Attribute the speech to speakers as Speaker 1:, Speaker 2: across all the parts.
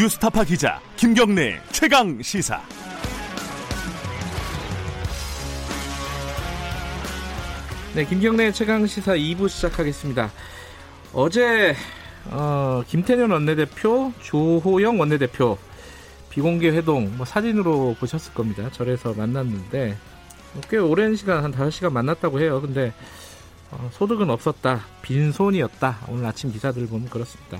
Speaker 1: 뉴스타파 기자 김경래 최강 시사.
Speaker 2: 네, 김경래 최강 시사 2부 시작하겠습니다. 어제 어, 김태년 원내대표, 조호영 원내대표 비공개 회동 뭐 사진으로 보셨을 겁니다. 절에서 만났는데 꽤 오랜 시간 한 5시간 만났다고 해요. 근데 어, 소득은 없었다. 빈손이었다. 오늘 아침 기사들 보면 그렇습니다.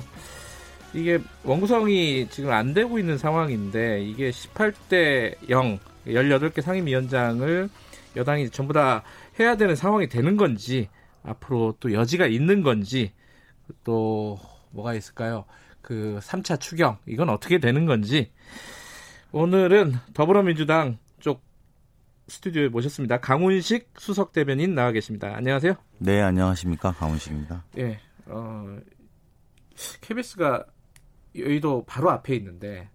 Speaker 2: 이게 원구성이 지금 안 되고 있는 상황인데 이게 18대 0 18개 상임위원장을 여당이 전부 다 해야 되는 상황이 되는 건지 앞으로 또 여지가 있는 건지 또 뭐가 있을까요? 그 3차 추경 이건 어떻게 되는 건지 오늘은 더불어민주당 쪽 스튜디오에 모셨습니다. 강훈식 수석 대변인 나와 계십니다. 안녕하세요.
Speaker 3: 네, 안녕하십니까. 강훈식입니다.
Speaker 2: 예. 어, KBS가 여의도 바로 앞에 있는데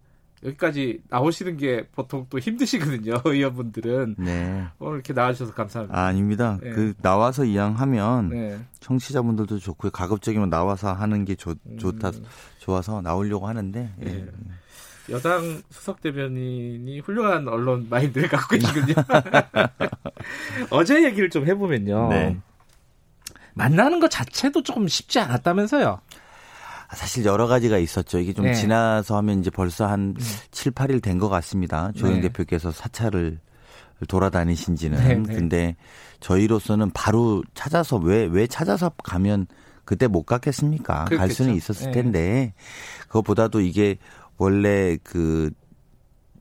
Speaker 2: 여기까지 나오시는 게 보통 또 힘드시거든요. 의원분들은.
Speaker 3: 네.
Speaker 2: 오늘 이렇게 나와주셔서 감사합니다.
Speaker 3: 아, 닙니다 네. 그 나와서 이양하면 네. 청취자분들도 좋고요. 가급적이면 나와서 하는 게 좋, 음. 좋다 좋아서 나오려고 하는데. 예. 네.
Speaker 2: 여당 수석 대변인이 훌륭한 언론 마인드를 갖고 계시군요. 어제 얘기를 좀 해보면요. 네. 만나는 것 자체도 조금 쉽지 않았다면서요.
Speaker 3: 사실 여러 가지가 있었죠. 이게 좀 네. 지나서 하면 이제 벌써 한 음. 7, 8일 된 것 같습니다. 조영 네. 대표께서 사찰을 돌아다니신 지는. 네, 네. 근데 저희로서는 바로 찾아서 왜, 왜 찾아서 가면 그때 못 갔겠습니까? 그렇겠죠. 갈 수는 있었을 네. 텐데 그것보다도 이게 원래 그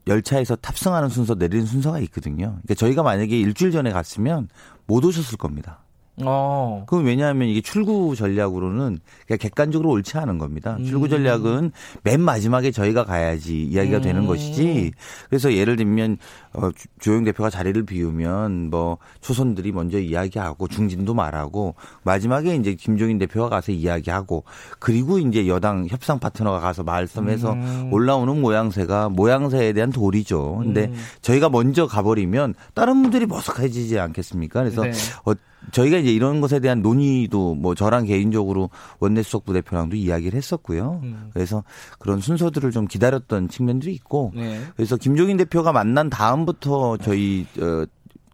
Speaker 3: 열차에서 탑승하는 순서 내리는 순서가 있거든요. 그러니까 저희가 만약에 일주일 전에 갔으면 못 오셨을 겁니다. 어. 그 왜냐하면 이게 출구 전략으로는 그냥 객관적으로 옳지 않은 겁니다. 음. 출구 전략은 맨 마지막에 저희가 가야지 이야기가 음. 되는 것이지. 그래서 예를 들면 어, 조영 대표가 자리를 비우면 뭐 초선들이 먼저 이야기하고 중진도 말하고 마지막에 이제 김종인 대표가 가서 이야기하고 그리고 이제 여당 협상 파트너가 가서 말씀해서 음. 올라오는 모양새가 모양새에 대한 도리죠. 근데 음. 저희가 먼저 가버리면 다른 분들이 머쓱해지지 않겠습니까? 그래서 네. 어, 저희가 이제 이런 것에 대한 논의도 뭐 저랑 개인적으로 원내수석 부대표랑도 이야기를 했었고요. 음. 그래서 그런 순서들을 좀 기다렸던 측면들이 있고 네. 그래서 김종인 대표가 만난 다음부터 저희 어,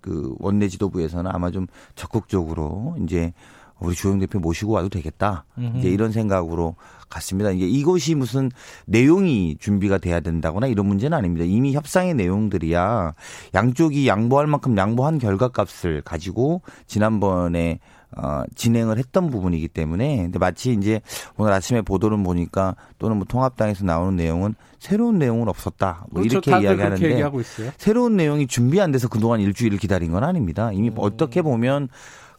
Speaker 3: 그 원내 지도부에서는 아마 좀 적극적으로 이제 우리 주영 대표 모시고 와도 되겠다. 음흠. 이제 이런 생각으로 갔습니다. 이게 이것이 무슨 내용이 준비가 돼야 된다거나 이런 문제는 아닙니다. 이미 협상의 내용들이야 양쪽이 양보할 만큼 양보한 결과값을 가지고 지난번에 어, 진행을 했던 부분이기 때문에 근데 마치 이제 오늘 아침에 보도를 보니까 또는 뭐 통합당에서 나오는 내용은 새로운 내용은 없었다. 뭐 그렇죠. 이렇게 이야기하는데 새로운 내용이 준비 안 돼서 그동안 일주일을 기다린 건 아닙니다. 이미 음. 어떻게 보면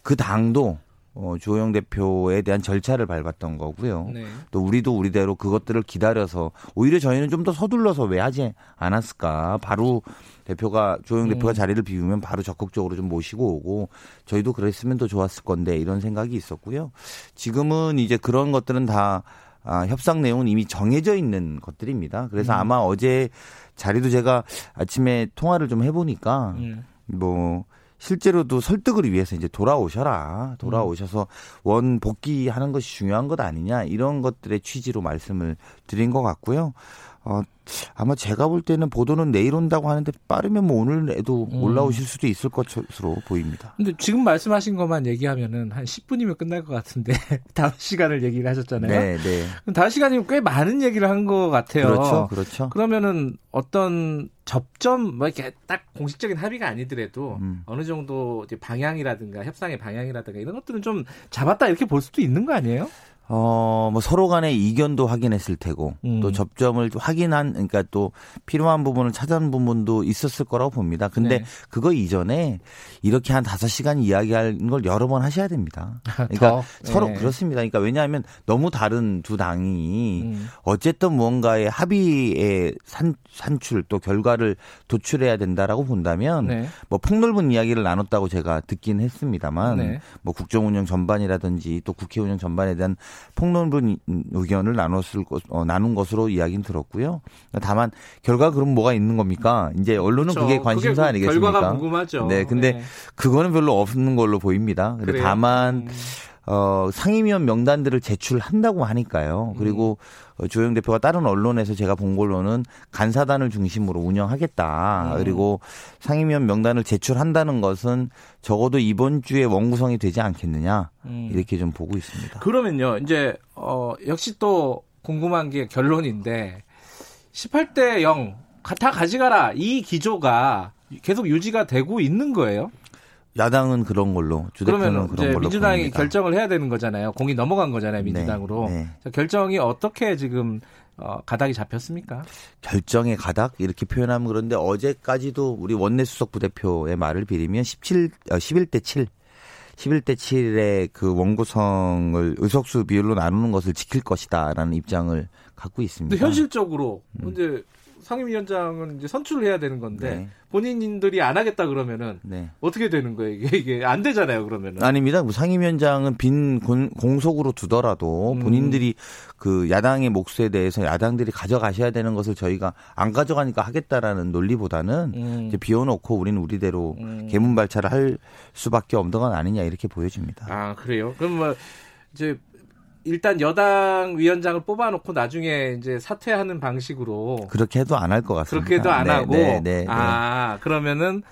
Speaker 3: 그 당도 어, 주호영 대표에 대한 절차를 밟았던 거고요. 네. 또 우리도 우리대로 그것들을 기다려서 오히려 저희는 좀 더 서둘러서 왜 하지 않았을까. 바로 대표가 조영 대표가 음. 자리를 비우면 바로 적극적으로 좀 모시고 오고 저희도 그랬으면 더 좋았을 건데 이런 생각이 있었고요. 지금은 이제 그런 것들은 다 아, 협상 내용은 이미 정해져 있는 것들입니다. 그래서 음. 아마 어제 자리도 제가 아침에 통화를 좀 해보니까 음. 뭐 실제로도 설득을 위해서 이제 돌아오셔라. 돌아오셔서 원 복귀하는 것이 중요한 것 아니냐. 이런 것들의 취지로 말씀을 드린 것 같고요. 어, 아마 제가 볼 때는 보도는 내일 온다고 하는데 빠르면 뭐 오늘에도 음. 올라오실 수도 있을 것으로 보입니다.
Speaker 2: 근데 지금 말씀하신 것만 얘기하면은 한 10분이면 끝날 것 같은데 다섯 시간을 얘기를 하셨잖아요. 네, 네. 그럼 다섯 시간이면 꽤 많은 얘기를 한 것 같아요.
Speaker 3: 그렇죠, 그렇죠.
Speaker 2: 그러면은 어떤 접점 뭐 이렇게 딱 공식적인 합의가 아니더라도 음. 어느 정도 방향이라든가 협상의 방향이라든가 이런 것들은 좀 잡았다 이렇게 볼 수도 있는 거 아니에요?
Speaker 3: 어, 뭐 서로 간의 이견도 확인했을 테고 음. 또 접점을 확인한 그러니까 또 필요한 부분을 찾은 부분도 있었을 거라고 봅니다. 근데 네. 그거 이전에 이렇게 한 다섯 시간 이야기하는 걸 여러 번 하셔야 됩니다. 그러니까 서로 네. 그렇습니다. 그러니까 왜냐하면 너무 다른 두 당이 음. 어쨌든 무언가의 합의의 산, 산출 또 결과를 도출해야 된다라고 본다면 네. 뭐 폭넓은 이야기를 나눴다고 제가 듣긴 했습니다만 네. 뭐 국정 운영 전반이라든지 또 국회 운영 전반에 대한 폭넓은 의견을 나눴을 것, 어, 나눈 것으로 이야기는 들었고요. 다만 결과 그럼 뭐가 있는 겁니까? 이제 언론은 그렇죠. 그게 관심사 아니겠습니까?
Speaker 2: 결과가 궁금하죠.
Speaker 3: 네, 근데 네. 그거는 별로 없는 걸로 보입니다. 근데 다만 음. 어, 상임위원 명단들을 제출한다고 하니까요. 그리고 음. 조영 대표가 다른 언론에서 제가 본 걸로는 간사단을 중심으로 운영하겠다. 음. 그리고 상임위원 명단을 제출한다는 것은 적어도 이번 주에 원구성이 되지 않겠느냐. 음. 이렇게 좀 보고 있습니다.
Speaker 2: 그러면요. 이제 어, 역시 또 궁금한 게 결론인데 18대 0다 가져가라. 이 기조가 계속 유지가 되고 있는 거예요?
Speaker 3: 야당은 그런 걸로 주대표는 그런 걸로
Speaker 2: 민주당이
Speaker 3: 봅니다.
Speaker 2: 결정을 해야 되는 거잖아요. 공이 넘어간 거잖아요, 민주당으로. 네, 네. 결정이 어떻게 지금 어, 가닥이 잡혔습니까?
Speaker 3: 결정의 가닥 이렇게 표현하면 그런데 어제까지도 우리 원내 수석 부대표의 말을 빌리면 17 어, 11대 7 11대 7의 그 원구성을 의석수 비율로 나누는 것을 지킬 것이다라는 입장을 갖고 있습니다.
Speaker 2: 근데 현실적으로 음. 이제 상임위원장은 이제 선출을 해야 되는 건데 네. 본인들이 안 하겠다 그러면은 네. 어떻게 되는 거예요? 이게 이게 안 되잖아요. 그러면은
Speaker 3: 아닙니다. 뭐 상임위원장은 빈 공속으로 두더라도 음. 본인들이 그 야당의 몫에 대해서 야당들이 가져가셔야 되는 것을 저희가 안 가져가니까 하겠다라는 논리보다는 음. 이제 비워놓고 우리는 우리대로 음. 개문발차를 할 수밖에 없는 건 아니냐 이렇게 보여집니다.
Speaker 2: 아 그래요? 그럼 뭐 이제 일단 여당 위원장을 뽑아놓고 나중에 이제 사퇴하는 방식으로
Speaker 3: 그렇게 해도 안 할 것 같습니다.
Speaker 2: 그렇게 해도 안 네, 하고 네, 네, 네, 아 그러면은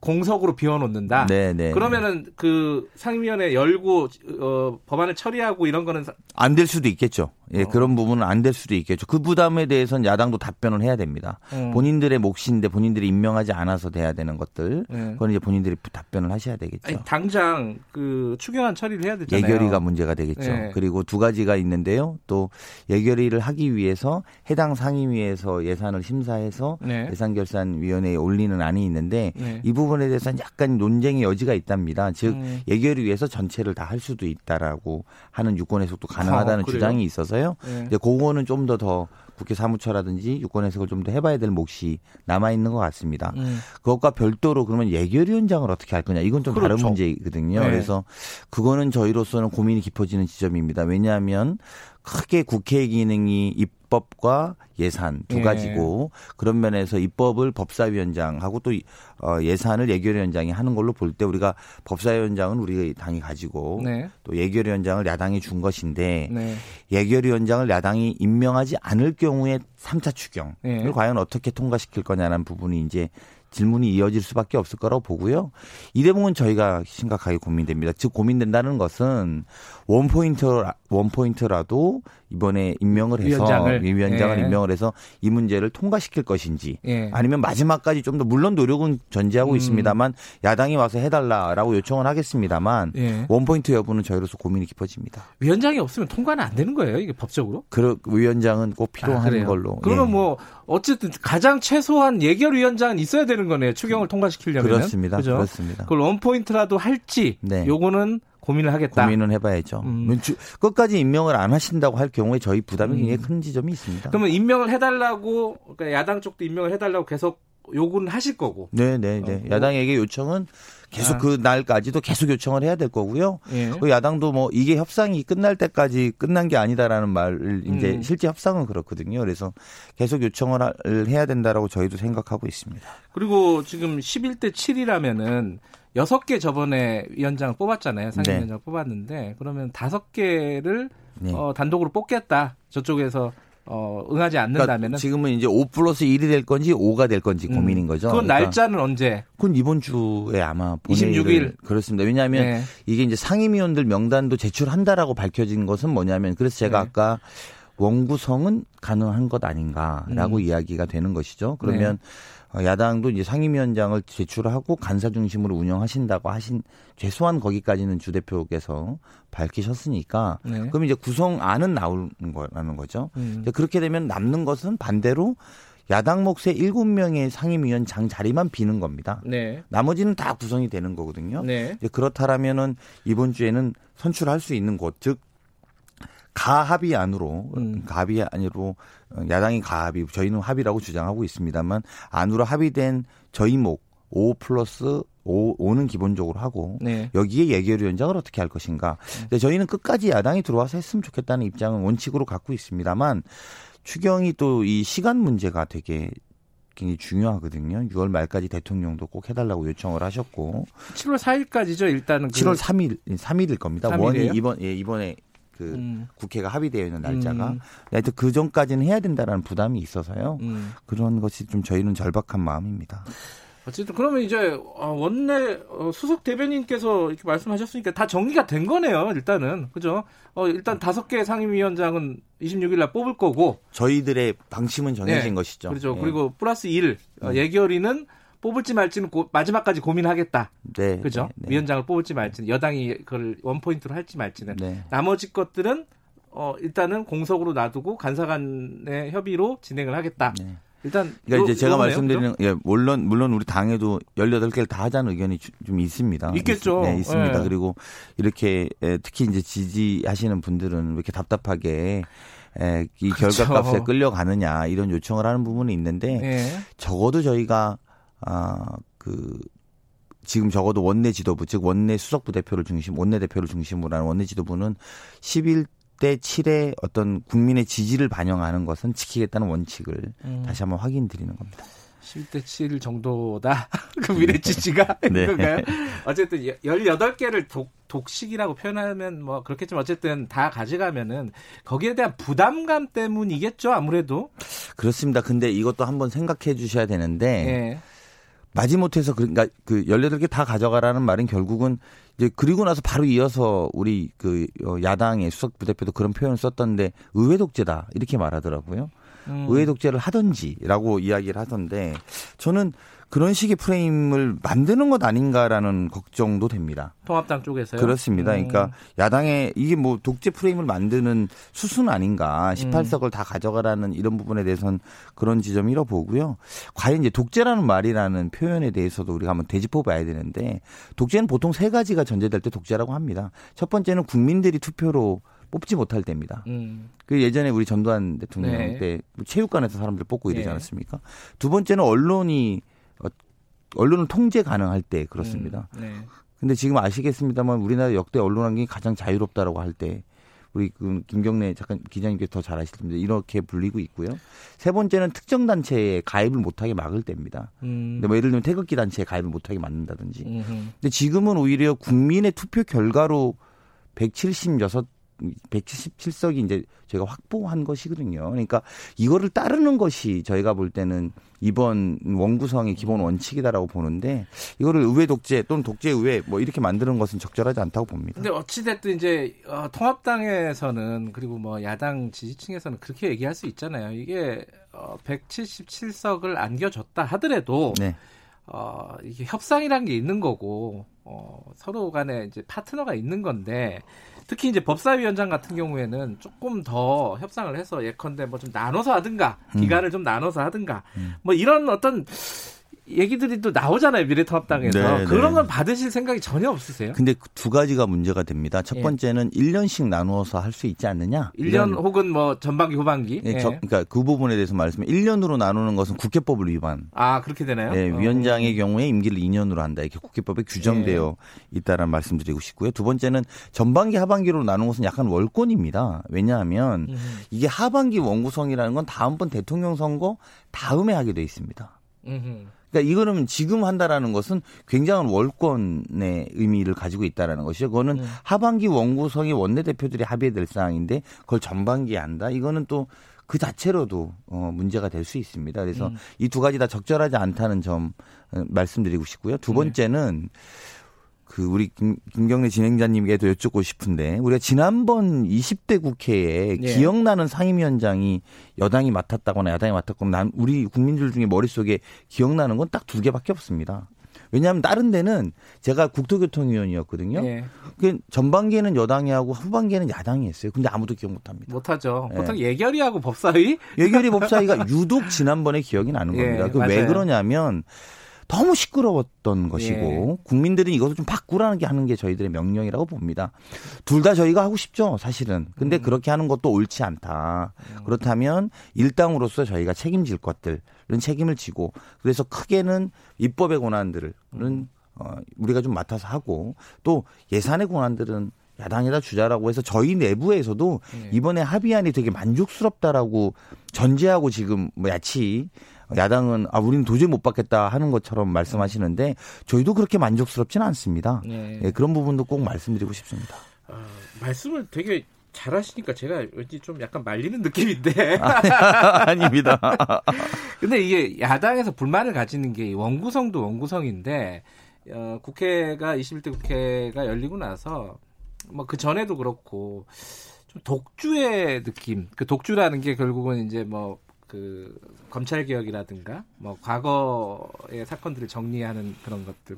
Speaker 2: 공석으로 비워놓는다. 네, 네. 그러면은 그 상임위원회 열고 어, 법안을 처리하고 이런 거는
Speaker 3: 안될 수도 있겠죠. 예, 어. 그런 부분은 안 될 수도 있겠죠. 그 부담에 대해서는 야당도 답변을 해야 됩니다. 음. 본인들의 몫인데 본인들이 임명하지 않아서 돼야 되는 것들, 음. 그건 이제 본인들이 답변을 하셔야 되겠죠. 아니,
Speaker 2: 당장 그 추경안 처리를 해야 되잖아요.
Speaker 3: 예결위가 문제가 되겠죠. 네. 그리고 두 가지가 있는데요. 또 예결위를 하기 위해서 해당 상임위에서 예산을 심사해서 네. 예산결산위원회에 올리는 안이 있는데 네. 이 부분 에 대해서는 약간 논쟁의 여지가 있답니다. 즉 음. 예결위에서 전체를 다 할 수도 있다라고 하는 유권 해석도 가능하다는 아, 주장이 있어서요. 네. 근데 그거는 좀더더 국회 사무처라든지 유권 해석을 좀 더 해봐야 될 몫이 남아 있는 것 같습니다. 음. 그것과 별도로 그러면 예결위원장을 어떻게 할 거냐 이건 좀 그렇죠. 다른 문제거든요. 네. 그래서 그거는 저희로서는 고민이 깊어지는 지점입니다. 왜냐하면 크게 국회 기능이 입 법과 예산 두 예. 가지고 예. 그런 면에서 입법을 법사위원장하고 또 어, 예산을 예결위원장이 하는 걸로 볼 때 우리가 법사위원장은 우리 당이 가지고 네. 또 예결위원장을 야당이 준 것인데 네. 예결위원장을 야당이 임명하지 않을 경우에 3차 추경을 예. 과연 어떻게 통과시킬 거냐는 부분이 이제 질문이 이어질 수밖에 없을 거라고 보고요. 이 대목은 저희가 심각하게 고민됩니다. 즉 고민된다는 것은 one point one point라도 이번에 임명을 해서 위원장을, 위원장을 예. 임명을 해서 이 문제를 통과시킬 것인지 예. 아니면 마지막까지 좀 더 물론 노력은 전제하고 음. 있습니다만 야당이 와서 해달라라고 요청을 하겠습니다만 예. one point 여부는 저희로서 고민이 깊어집니다.
Speaker 2: 위원장이 없으면 통과는 안 되는 거예요 이게 법적으로?
Speaker 3: 그 위원장은 꼭 필요한 아, 걸로.
Speaker 2: 그러면 예. 뭐 어쨌든 가장 최소한 예결위원장은 있어야 되는 거네요 추경을 통과시키려면
Speaker 3: 그렇습니다. 그죠? 그렇습니다.
Speaker 2: 그걸 원 포인트라도 할지 네. 요거는 고민을 하겠다.
Speaker 3: 고민은 해봐야죠. 음. 끝까지 임명을 안 하신다고 할 경우에 저희 부담이 굉장히 음. 큰 지점이 있습니다.
Speaker 2: 그러면 임명을 해달라고 그러니까 야당 쪽도 임명을 해달라고 계속 요구는 하실 거고.
Speaker 3: 네, 네, 네. 어, 뭐. 야당에게 요청은 계속 아. 그 날까지도 계속 요청을 해야 될 거고요. 예. 그 야당도 뭐 이게 협상이 끝날 때까지 끝난 게 아니다라는 말을 이제 음. 실제 협상은 그렇거든요. 그래서 계속 요청을 해야 된다라고 저희도 생각하고 있습니다.
Speaker 2: 그리고 지금 11대 7이라면은 여섯 개 저번에 위원장을 뽑았잖아요. 상임위원장 네. 뽑았는데 그러면 다섯 개를 네. 어, 단독으로 뽑겠다. 저쪽에서 어, 응하지 않는다면은 그러니까
Speaker 3: 지금은 이제 5 플러스 1이 될 건지 5가 될 건지 음. 고민인 거죠.
Speaker 2: 그건 그러니까 날짜는 언제?
Speaker 3: 그건 이번 주에 아마
Speaker 2: 26일
Speaker 3: 그렇습니다. 왜냐하면 네. 이게 이제 상임위원들 명단도 제출한다라고 밝혀진 것은 뭐냐면 그래서 제가 네. 아까 원구성은 가능한 것 아닌가라고 음. 이야기가 되는 것이죠. 그러면 네. 어, 야당도 이제 상임위원장을 제출하고 간사 중심으로 운영하신다고 하신 최소한 거기까지는 주 대표께서 밝히셨으니까 네. 그럼 이제 구성안은 나오는 거라는 거죠. 음. 그렇게 되면 남는 것은 반대로 야당 몫의 7명의 상임위원장 자리만 비는 겁니다. 네. 나머지는 다 구성이 되는 거거든요. 네. 그렇다라면은 이번 주에는 선출할 수 있는 곳, 즉 가합의 안으로 음. 가합의 안으로 야당이 가합의 저희는 합의라고 주장하고 있습니다만 안으로 합의된 저희 목 5 플러스 5, 5는 기본적으로 하고 네. 여기에 예결위원장을 어떻게 할 것인가. 네. 저희는 끝까지 야당이 들어와서 했으면 좋겠다는 입장은 원칙으로 갖고 있습니다만 추경이 또 이 시간 문제가 되게 굉장히 중요하거든요. 6월 말까지 대통령도 꼭 해달라고 요청을 하셨고
Speaker 2: 7월 4일까지죠. 일단은 그
Speaker 3: 7월 3일 3일일 겁니다.
Speaker 2: 3일이에요?
Speaker 3: 원이 이번 예, 이번에 그
Speaker 2: 음.
Speaker 3: 국회가 합의되어 있는 날짜가
Speaker 2: 음.
Speaker 3: 하여튼 그 전까지는 해야 된다라는 부담이 있어서요.
Speaker 2: 음.
Speaker 3: 그런 것이 좀 저희는 절박한 마음입니다.
Speaker 2: 어쨌든 그러면 이제 어, 원내 어, 수석 대변인께서 이렇게 말씀하셨으니까 다 정리가 된 거네요. 일단은 그죠? 어, 일단 다섯 개 상임위원장은 26일 날 뽑을 거고
Speaker 3: 저희들의 방침은 정해진
Speaker 2: 네.
Speaker 3: 것이죠.
Speaker 2: 그렇죠.
Speaker 3: 예.
Speaker 2: 그리고 플러스 1
Speaker 3: 음.
Speaker 2: 어, 예결위는 뽑을지 말지는 고- 마지막까지 고민하겠다.
Speaker 3: 네,
Speaker 2: 그죠?
Speaker 3: 네, 네.
Speaker 2: 위원장을 뽑을지 말지는 여당이 그걸 원 포인트로 할지 말지는
Speaker 3: 네.
Speaker 2: 나머지 것들은 어, 일단은 공석으로 놔두고 간사 간의 협의로 진행을 하겠다.
Speaker 3: 네.
Speaker 2: 일단
Speaker 3: 그러니까 이제
Speaker 2: 요-
Speaker 3: 제가
Speaker 2: 요거네요,
Speaker 3: 말씀드리는 예, 물론 물론 우리 당에도 18개를 다 하자는 의견이 주- 좀 있습니다.
Speaker 2: 있겠죠.
Speaker 3: 있, 네, 있습니다.
Speaker 2: 예.
Speaker 3: 그리고 이렇게 에, 특히 이제 지지하시는 분들은 왜 이렇게 답답하게 에, 이
Speaker 2: 그렇죠.
Speaker 3: 결과값에 끌려가느냐 이런 요청을 하는 부분이 있는데?
Speaker 2: 예.
Speaker 3: 적어도 저희가 아 그 지금 적어도 원내 지도부 즉 원내 수석부 대표를 중심 원내 대표를 중심으로 하는 원내 지도부는 11대 7의 어떤 국민의 지지를 반영하는 것은 지키겠다는 원칙을
Speaker 2: 음.
Speaker 3: 다시 한번 확인드리는 겁니다.
Speaker 2: 10대 7 정도다. 그 미래 지지가
Speaker 3: 네.
Speaker 2: 어쨌든 18개를 독, 독식이라고 표현하면 뭐 그렇겠지만 어쨌든 다 가져가면은 거기에 대한 부담감 때문이겠죠, 아무래도.
Speaker 3: 그렇습니다. 근데 이것도 한번 생각해 주셔야 되는데
Speaker 2: 예.
Speaker 3: 마지못해서 그러니까 그 18개 다 가져가라는 말은 결국은 이제 그리고 나서 바로 이어서 우리 그 어, 야당의 수석 부대표도 그런 표현을 썼던데 의회 독재다 이렇게 말하더라고요.
Speaker 2: 음.
Speaker 3: 의회 독재를 하든지라고 이야기를 하던데 저는 그런 식의 프레임을 만드는 것 아닌가라는 걱정도 됩니다.
Speaker 2: 통합당 쪽에서요.
Speaker 3: 그렇습니다.
Speaker 2: 음.
Speaker 3: 그러니까 야당의 이게 뭐 독재 프레임을 만드는 수순
Speaker 2: 음.
Speaker 3: 아닌가 18석을 다 가져가라는 이런 부분에 대해서는 그런 지점이라 보고요. 과연 이제 독재라는 말이라는 표현에 대해서도 우리가 한번 되짚어 봐야 되는데 독재는 보통 세 가지가 전제될 때 독재라고 합니다. 첫 번째는 국민들이 투표로 뽑지 못할 때입니다.
Speaker 2: 음.
Speaker 3: 그 예전에 우리 전두환 대통령
Speaker 2: 네.
Speaker 3: 때 체육관에서 사람들 뽑고 이러지
Speaker 2: 네.
Speaker 3: 않았습니까? 두 번째는 언론이 어, 언론을 통제 가능할 때 그렇습니다.
Speaker 2: 음. 네.
Speaker 3: 근데 지금 아시겠습니다만 우리나라 역대 언론 환경이 가장 자유롭다라고 할 때 우리 그 김경래 잠깐 기자님께 더잘 아실 텐데 이렇게 불리고 있고요. 세 번째는 특정 단체에 가입을 못하게 막을 때입니다.
Speaker 2: 음.
Speaker 3: 근데 뭐 예를 들면 태극기 단체에 가입을 못하게 막는다든지.
Speaker 2: 음흠.
Speaker 3: 근데 지금은 오히려 국민의 투표 결과로 176 177석이 이제 저희가 확보한 것이거든요. 그러니까 이거를 따르는 것이 저희가 볼 때는 이번 원구성의 기본 원칙이다라고 보는데 이거를 의회 독재 또는 독재 의회 뭐 이렇게 만드는 것은 적절하지 않다고 봅니다.
Speaker 2: 근데 어찌 됐든 이제 어, 통합당에서는 그리고 뭐 야당 지지층에서는 그렇게 얘기할 수 있잖아요. 이게 어, 177석을 안겨줬다 하더라도
Speaker 3: 네.
Speaker 2: 어, 이게 협상이란 게 있는 거고 어, 서로 간에 이제 파트너가 있는 건데 특히 이제 법사위원장 같은 경우에는 조금 더 협상을 해서 예컨대 뭐 좀 나눠서 하든가
Speaker 3: 음.
Speaker 2: 기간을 좀 나눠서 하든가 뭐 이런 어떤 얘기들이 또 나오잖아요 미래통합당에서
Speaker 3: 네,
Speaker 2: 그런
Speaker 3: 네.
Speaker 2: 건 받으실 생각이 전혀 없으세요?
Speaker 3: 근데 그두 가지가 문제가 됩니다. 첫
Speaker 2: 예.
Speaker 3: 번째는 1년씩 나누어서 할 수 있지 않느냐?
Speaker 2: 1년
Speaker 3: 이런-
Speaker 2: 혹은 뭐 전반기 후반기.
Speaker 3: 예,
Speaker 2: 예.
Speaker 3: 저- 그러니까 그 부분에 대해서 말씀해 1년으로 나누는 것은 국회법을 위반.
Speaker 2: 아 그렇게 되나요?
Speaker 3: 예,
Speaker 2: 어.
Speaker 3: 위원장의 경우에 임기를 2년으로 한다. 이렇게 국회법에 규정되어
Speaker 2: 예.
Speaker 3: 있다라는 말씀드리고 싶고요. 두 번째는 전반기 하반기로 나눈 것은 약간 월권입니다. 왜냐하면
Speaker 2: 음,
Speaker 3: 이게 하반기 원구성이라는 건 다음번 대통령 선거 다음에 하게 돼 있습니다.
Speaker 2: 음흠.
Speaker 3: 그러니까 이거는 지금 한다라는 것은 굉장한 월권의 의미를 가지고 있다라는 것이죠. 그거는
Speaker 2: 음.
Speaker 3: 하반기 원구성이 원내대표들이 합의될 사항인데 그걸 전반기에 한다. 이거는 또 그 자체로도 어, 문제가 될 수 있습니다. 그래서
Speaker 2: 음.
Speaker 3: 이두 가지 다 적절하지 않다는 점 어, 말씀드리고 싶고요. 두
Speaker 2: 네.
Speaker 3: 번째는 그 우리 김, 김경래 진행자님께도 여쭙고 싶은데 우리가 지난번 20대 국회에
Speaker 2: 예.
Speaker 3: 기억나는 상임위원장이 여당이 맡았다거나 야당이 맡았거나 난 우리 국민들 중에 머릿속에 기억나는 건 딱 두 개밖에 없습니다. 왜냐하면 다른 데는 제가 국토교통위원이었거든요.
Speaker 2: 예.
Speaker 3: 그 전반기에는 여당이 하고 후반기에는 야당이 했어요. 근데 아무도 기억 못 합니다.
Speaker 2: 못 하죠.
Speaker 3: 예.
Speaker 2: 보통 예결위하고 법사위.
Speaker 3: 예결위 법사위가 유독 지난번에 기억이 나는
Speaker 2: 예,
Speaker 3: 겁니다. 그왜
Speaker 2: 맞아요.
Speaker 3: 그러냐면 너무 시끄러웠던 것이고
Speaker 2: 예.
Speaker 3: 국민들이 이것을 좀 바꾸라는 게 하는 게 저희들의 명령이라고 봅니다. 둘 다 저희가 하고 싶죠, 사실은. 근데
Speaker 2: 음.
Speaker 3: 그렇게 하는 것도 옳지 않다. 그렇다면 일당으로서 저희가 책임질 것들은 책임을 지고 그래서 크게는 입법의 권한들은
Speaker 2: 음.
Speaker 3: 어, 우리가 좀 맡아서 하고 또 예산의 권한들은 야당에다 주자라고 해서 저희 내부에서도
Speaker 2: 예.
Speaker 3: 이번에 합의안이 되게 만족스럽다라고 전제하고 지금 뭐 야치 야당은 아 우리는 도저히 못 받겠다 하는 것처럼 말씀하시는데 저희도 그렇게 만족스럽지는 않습니다. 네. 예, 그런 부분도 꼭 말씀드리고 싶습니다.
Speaker 2: 어, 말씀을 되게 잘하시니까 제가 왠지 좀 약간 말리는 느낌인데.
Speaker 3: 아닙니다.
Speaker 2: 근데 이게 야당에서 불만을 가지는 게 원구성도 원구성인데 어, 국회가 21대 국회가 열리고 나서 뭐 그 전에도 그렇고 좀 독주의 느낌. 그 독주라는 게 결국은 이제 뭐 그 검찰 개혁이라든가 뭐 과거의 사건들을 정리하는 그런 것들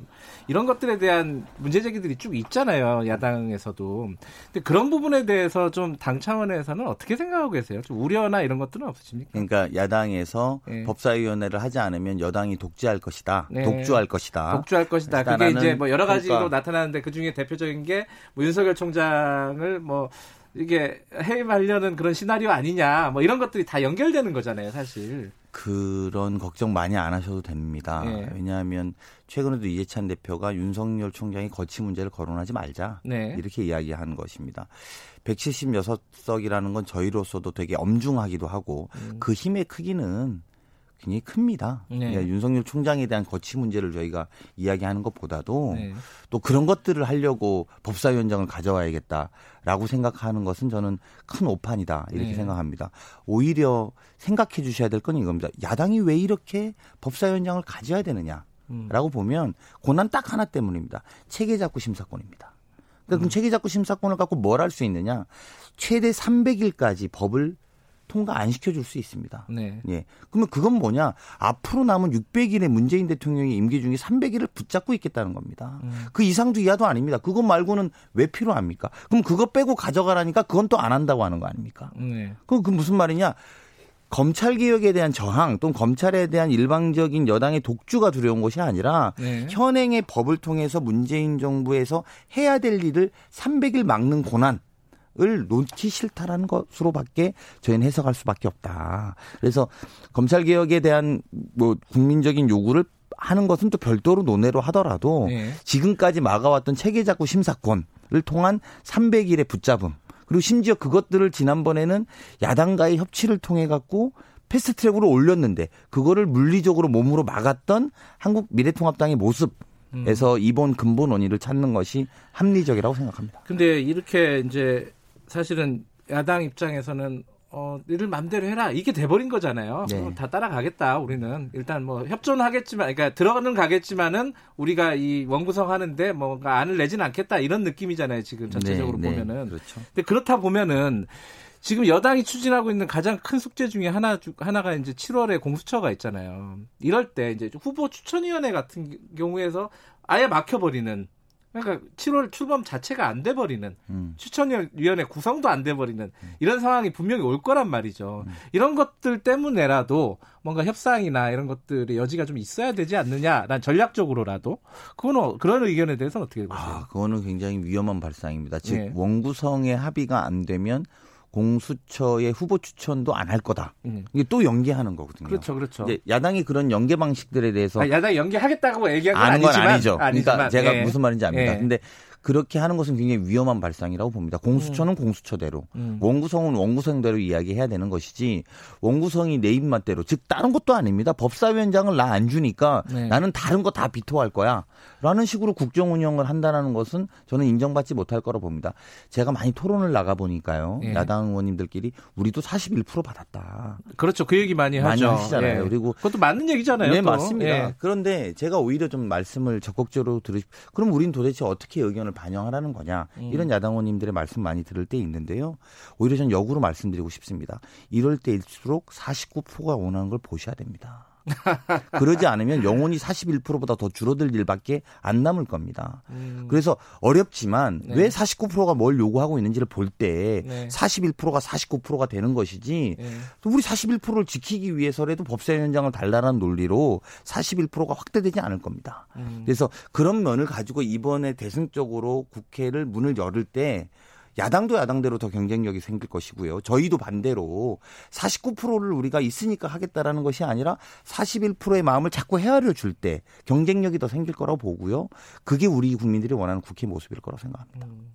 Speaker 2: 이런 것들에 대한 문제 제기들이 쭉 있잖아요 야당에서도 근데 그런 부분에 대해서 좀 당 차원에서는 어떻게 생각하고 계세요 좀 우려나 이런 것들은 없으십니까?
Speaker 3: 그러니까 야당에서 네. 법사위원회를 하지 않으면 여당이 독재할 것이다 네. 독주할 것이다
Speaker 2: 독주할 것이다 그게 이제 뭐 여러 가지로 그러니까. 나타나는데 그 중에 대표적인 게뭐 윤석열 총장을 뭐 이게 해임하려는 그런 시나리오 아니냐 뭐 이런 것들이 다 연결되는 거잖아요 사실
Speaker 3: 그런 걱정 많이 안 하셔도 됩니다 네. 왜냐하면 최근에도 이재찬 대표가 윤석열 총장이 거치 문제를 거론하지 말자 네. 이렇게 이야기한 것입니다 176석이라는 건 저희로서도 되게 엄중하기도 하고 음. 그 힘의 크기는 굉장히 큽니다. 네. 그러니까 윤석열 총장에 대한 거치 문제를 저희가 이야기하는 것보다도 네. 또 그런 것들을 하려고 법사위원장을 가져와야겠다라고 생각하는 것은 저는 큰 오판이다 이렇게 네. 생각합니다. 오히려 생각해 주셔야 될 건 이겁니다. 야당이 왜 이렇게 법사위원장을 가져야 되느냐 라고 음. 보면 고난 딱 하나 때문입니다. 체계작구 심사권입니다. 그러니까 그럼 음. 체계작구 심사권을 갖고 뭘 할 수 있느냐? 최대 300일까지 법을 통과 안 시켜줄 수 있습니다. 네. 예. 그러면 그건 뭐냐? 앞으로 남은 600일의 문재인 대통령의 임기 중에 300일을 붙잡고 있겠다는 겁니다. 음. 그 이상도 이하도 아닙니다. 그것 말고는 왜 필요합니까? 그럼 그거 빼고 가져가라니까 그건 또 안 한다고 하는 거 아닙니까? 네. 그럼 그 무슨 말이냐? 검찰 개혁에 대한 저항 또는 검찰에 대한 일방적인 여당의 독주가 두려운 것이 아니라 네. 현행의 법을 통해서 문재인 정부에서 해야 될 일을 300일 막는 고난 을 놓기 싫다라는 것으로밖에 저희는 해석할 수밖에 없다. 그래서 검찰 개혁에 대한 뭐 국민적인 요구를 하는 것은 또 별도로 논의로 하더라도 네. 지금까지 막아왔던 체계작구 심사권을 통한 300일의 붙잡음 그리고 심지어 그것들을 지난번에는 야당과의 협치를 통해 갖고 패스트트랙으로 올렸는데 그거를 물리적으로 몸으로 막았던 한국 미래통합당의 모습 에서 음. 이번 근본 원인을 찾는 것이 합리적이라고 생각합니다.
Speaker 2: 근데 이렇게 이제 사실은 야당 입장에서는 어, 일을 맘대로 해라. 이게 돼버린 거잖아요. 네. 어, 다 따라가겠다. 우리는 일단 뭐 협조하겠지만, 그러니까 들어가는 가겠지만은 우리가 이 원구성 하는데 뭔가 안을 내지는 않겠다. 이런 느낌이잖아요. 지금 전체적으로 네, 네. 보면은. 그렇죠. 근데 그렇다 보면은 지금 여당이 추진하고 있는 가장 큰 숙제 중에 하나 하나가 이제 7월에 공수처가 있잖아요. 이럴 때 이제 후보 추천위원회 같은 경우에서 아예 막혀버리는 그러니까 7월 출범 자체가 안 돼버리는 음. 추천위원회 구성도 안 돼버리는 음. 이런 상황이 분명히 올 거란 말이죠. 음. 이런 것들 때문에라도 뭔가 협상이나 이런 것들의 여지가 좀 있어야 되지 않느냐. 난 전략적으로라도 그거는 그런 의견에 대해서는 어떻게 보세요?
Speaker 3: 아, 그거는 굉장히 위험한 발상입니다. 즉 네. 원구성의 합의가 안 되면 공수처의 후보 추천도 안 할 거다. 음. 이게 또 연계하는 거거든요.
Speaker 2: 그렇죠, 그렇죠.
Speaker 3: 이제 야당이 그런 연계 방식들에 대해서
Speaker 2: 아, 야당이 연계하겠다고 얘기한 건 아니지만, 건 아니죠.
Speaker 3: 그러니까 아니지만, 그러니까 제가 예. 무슨 말인지 압니다. 예. 근데 그렇게 하는 것은 굉장히 위험한 발상이라고 봅니다. 공수처는 음. 공수처대로, 음. 원구성은 원구성대로 이야기해야 되는 것이지 원구성이 내 입맛대로, 즉 다른 것도 아닙니다. 법사위원장을 나 안 주니까 네. 나는 다른 거 다 비토할 거야. 라는 식으로 국정 운영을 한다는 것은 저는 인정받지 못할 거라 고 봅니다. 제가 많이 토론을 나가 보니까요. 예. 야당 의원님들끼리 우리도 41% 받았다.
Speaker 2: 그렇죠. 그 얘기 많이,
Speaker 3: 많이
Speaker 2: 하죠.
Speaker 3: 하시잖아요. 예. 그리고
Speaker 2: 그것도 맞는 얘기잖아요.
Speaker 3: 네, 또. 맞습니다. 예. 그런데 제가 오히려 좀 말씀을 적극적으로 들으시 그럼 우린 도대체 어떻게 의견을 의견을 반영하라는 거냐 음. 이런 야당원님들의 말씀 많이 들을 때 있는데요. 오히려 전 역으로 말씀드리고 싶습니다. 이럴 때일수록 49%가 원하는 걸 보셔야 됩니다. 그러지 않으면 영혼이 41%보다 더 줄어들 일밖에 안 남을 겁니다. 음. 그래서 어렵지만 네. 왜 49%가 뭘 요구하고 있는지를 볼때 네. 41%가 49%가 되는 것이지 네. 우리 41%를 지키기 위해서라도 법사위원장을 달라는 논리로 41%가 확대되지 않을 겁니다. 음. 그래서 그런 면을 가지고 이번에 대승적으로 국회를 문을 열을 때 야당도 야당대로 더 경쟁력이 생길 것이고요. 저희도 반대로 49%를 우리가 있으니까 하겠다라는 것이 아니라 41%의 마음을 자꾸 헤아려 줄 때 경쟁력이 더 생길 거라고 보고요. 그게 우리 국민들이 원하는 국회 모습일 거라고 생각합니다. 음.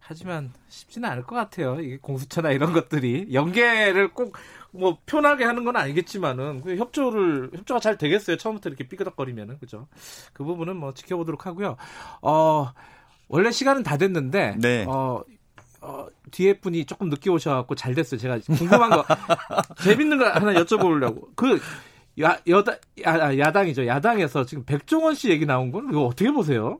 Speaker 2: 하지만 쉽지는 않을 것 같아요. 이게 공수처나 이런 것들이 연계를 꼭 뭐 편하게 하는 건 아니겠지만은 그 협조를 협조가 잘 되겠어요. 처음부터 이렇게 삐그덕거리면은 그죠? 그 부분은 뭐 지켜보도록 하고요. 어 원래 시간은 다 됐는데
Speaker 3: 네.
Speaker 2: 어, 어 뒤에 분이 조금 늦게 오셔갖고 잘 됐어요. 제가 궁금한 거 재밌는 거 하나 여쭤보려고 그 야, 여당, 야, 야당이죠. 야당에서 지금 백종원 씨 얘기 나온 건 이거 어떻게 보세요?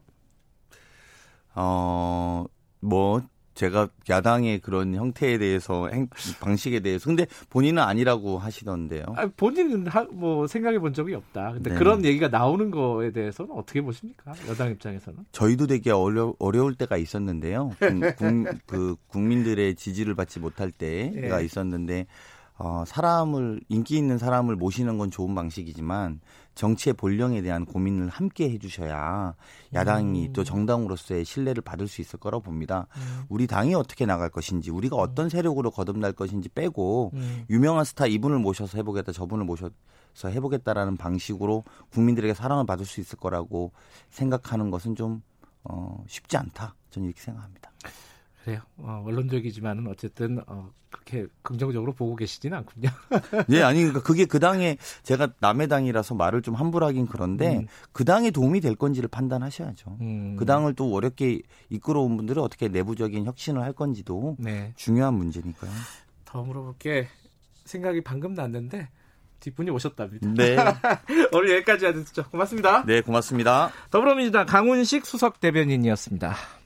Speaker 3: 어, 뭐, 제가 야당의 그런 형태에 대해서 행, 방식에 대해서 근데 본인은 아니라고 하시던데요.
Speaker 2: 아, 본인은 하, 뭐 생각해 본 적이 없다. 근데 네. 그런 얘기가 나오는 거에 대해서는 어떻게 보십니까? 여당 입장에서는?
Speaker 3: 저희도 되게 어려, 어려울 때가 있었는데요. 국, 그 국민들의 지지를 받지 못할 때가 네. 있었는데 어, 사람을 인기 있는 사람을 모시는 건 좋은 방식이지만 정치의 본령에 대한 고민을 함께 해주셔야 야당이 음. 또 정당으로서의 신뢰를 받을 수 있을 거라고 봅니다. 음. 우리 당이 어떻게 나갈 것인지 우리가 어떤 세력으로 거듭날 것인지 빼고 음. 유명한 스타 이분을 모셔서 해보겠다 저분을 모셔서 해보겠다라는 방식으로 국민들에게 사랑을 받을 수 있을 거라고 생각하는 것은 좀 어, 쉽지 않다. 저는 이렇게 생각합니다.
Speaker 2: 그래요. 어, 원론적이지만은 어쨌든 어, 그렇게 긍정적으로 보고 계시지는 않군요.
Speaker 3: 예, 아니 그러니까 그게 그 당에 제가 남의 당이라서 말을 좀 함부로 하긴 그런데 음. 그 당에 도움이 될 건지를 판단하셔야죠. 음. 그 당을 또 어렵게 이끌어온 분들은 어떻게 내부적인 혁신을 할 건지도 네. 중요한 문제니까요.
Speaker 2: 더 물어볼 게 생각이 방금 났는데 뒷분이 오셨답니다.
Speaker 3: 네.
Speaker 2: 오늘 여기까지 하겠습니다. 고맙습니다.
Speaker 3: 네, 고맙습니다.
Speaker 2: 더불어민주당 강훈식 수석 대변인이었습니다.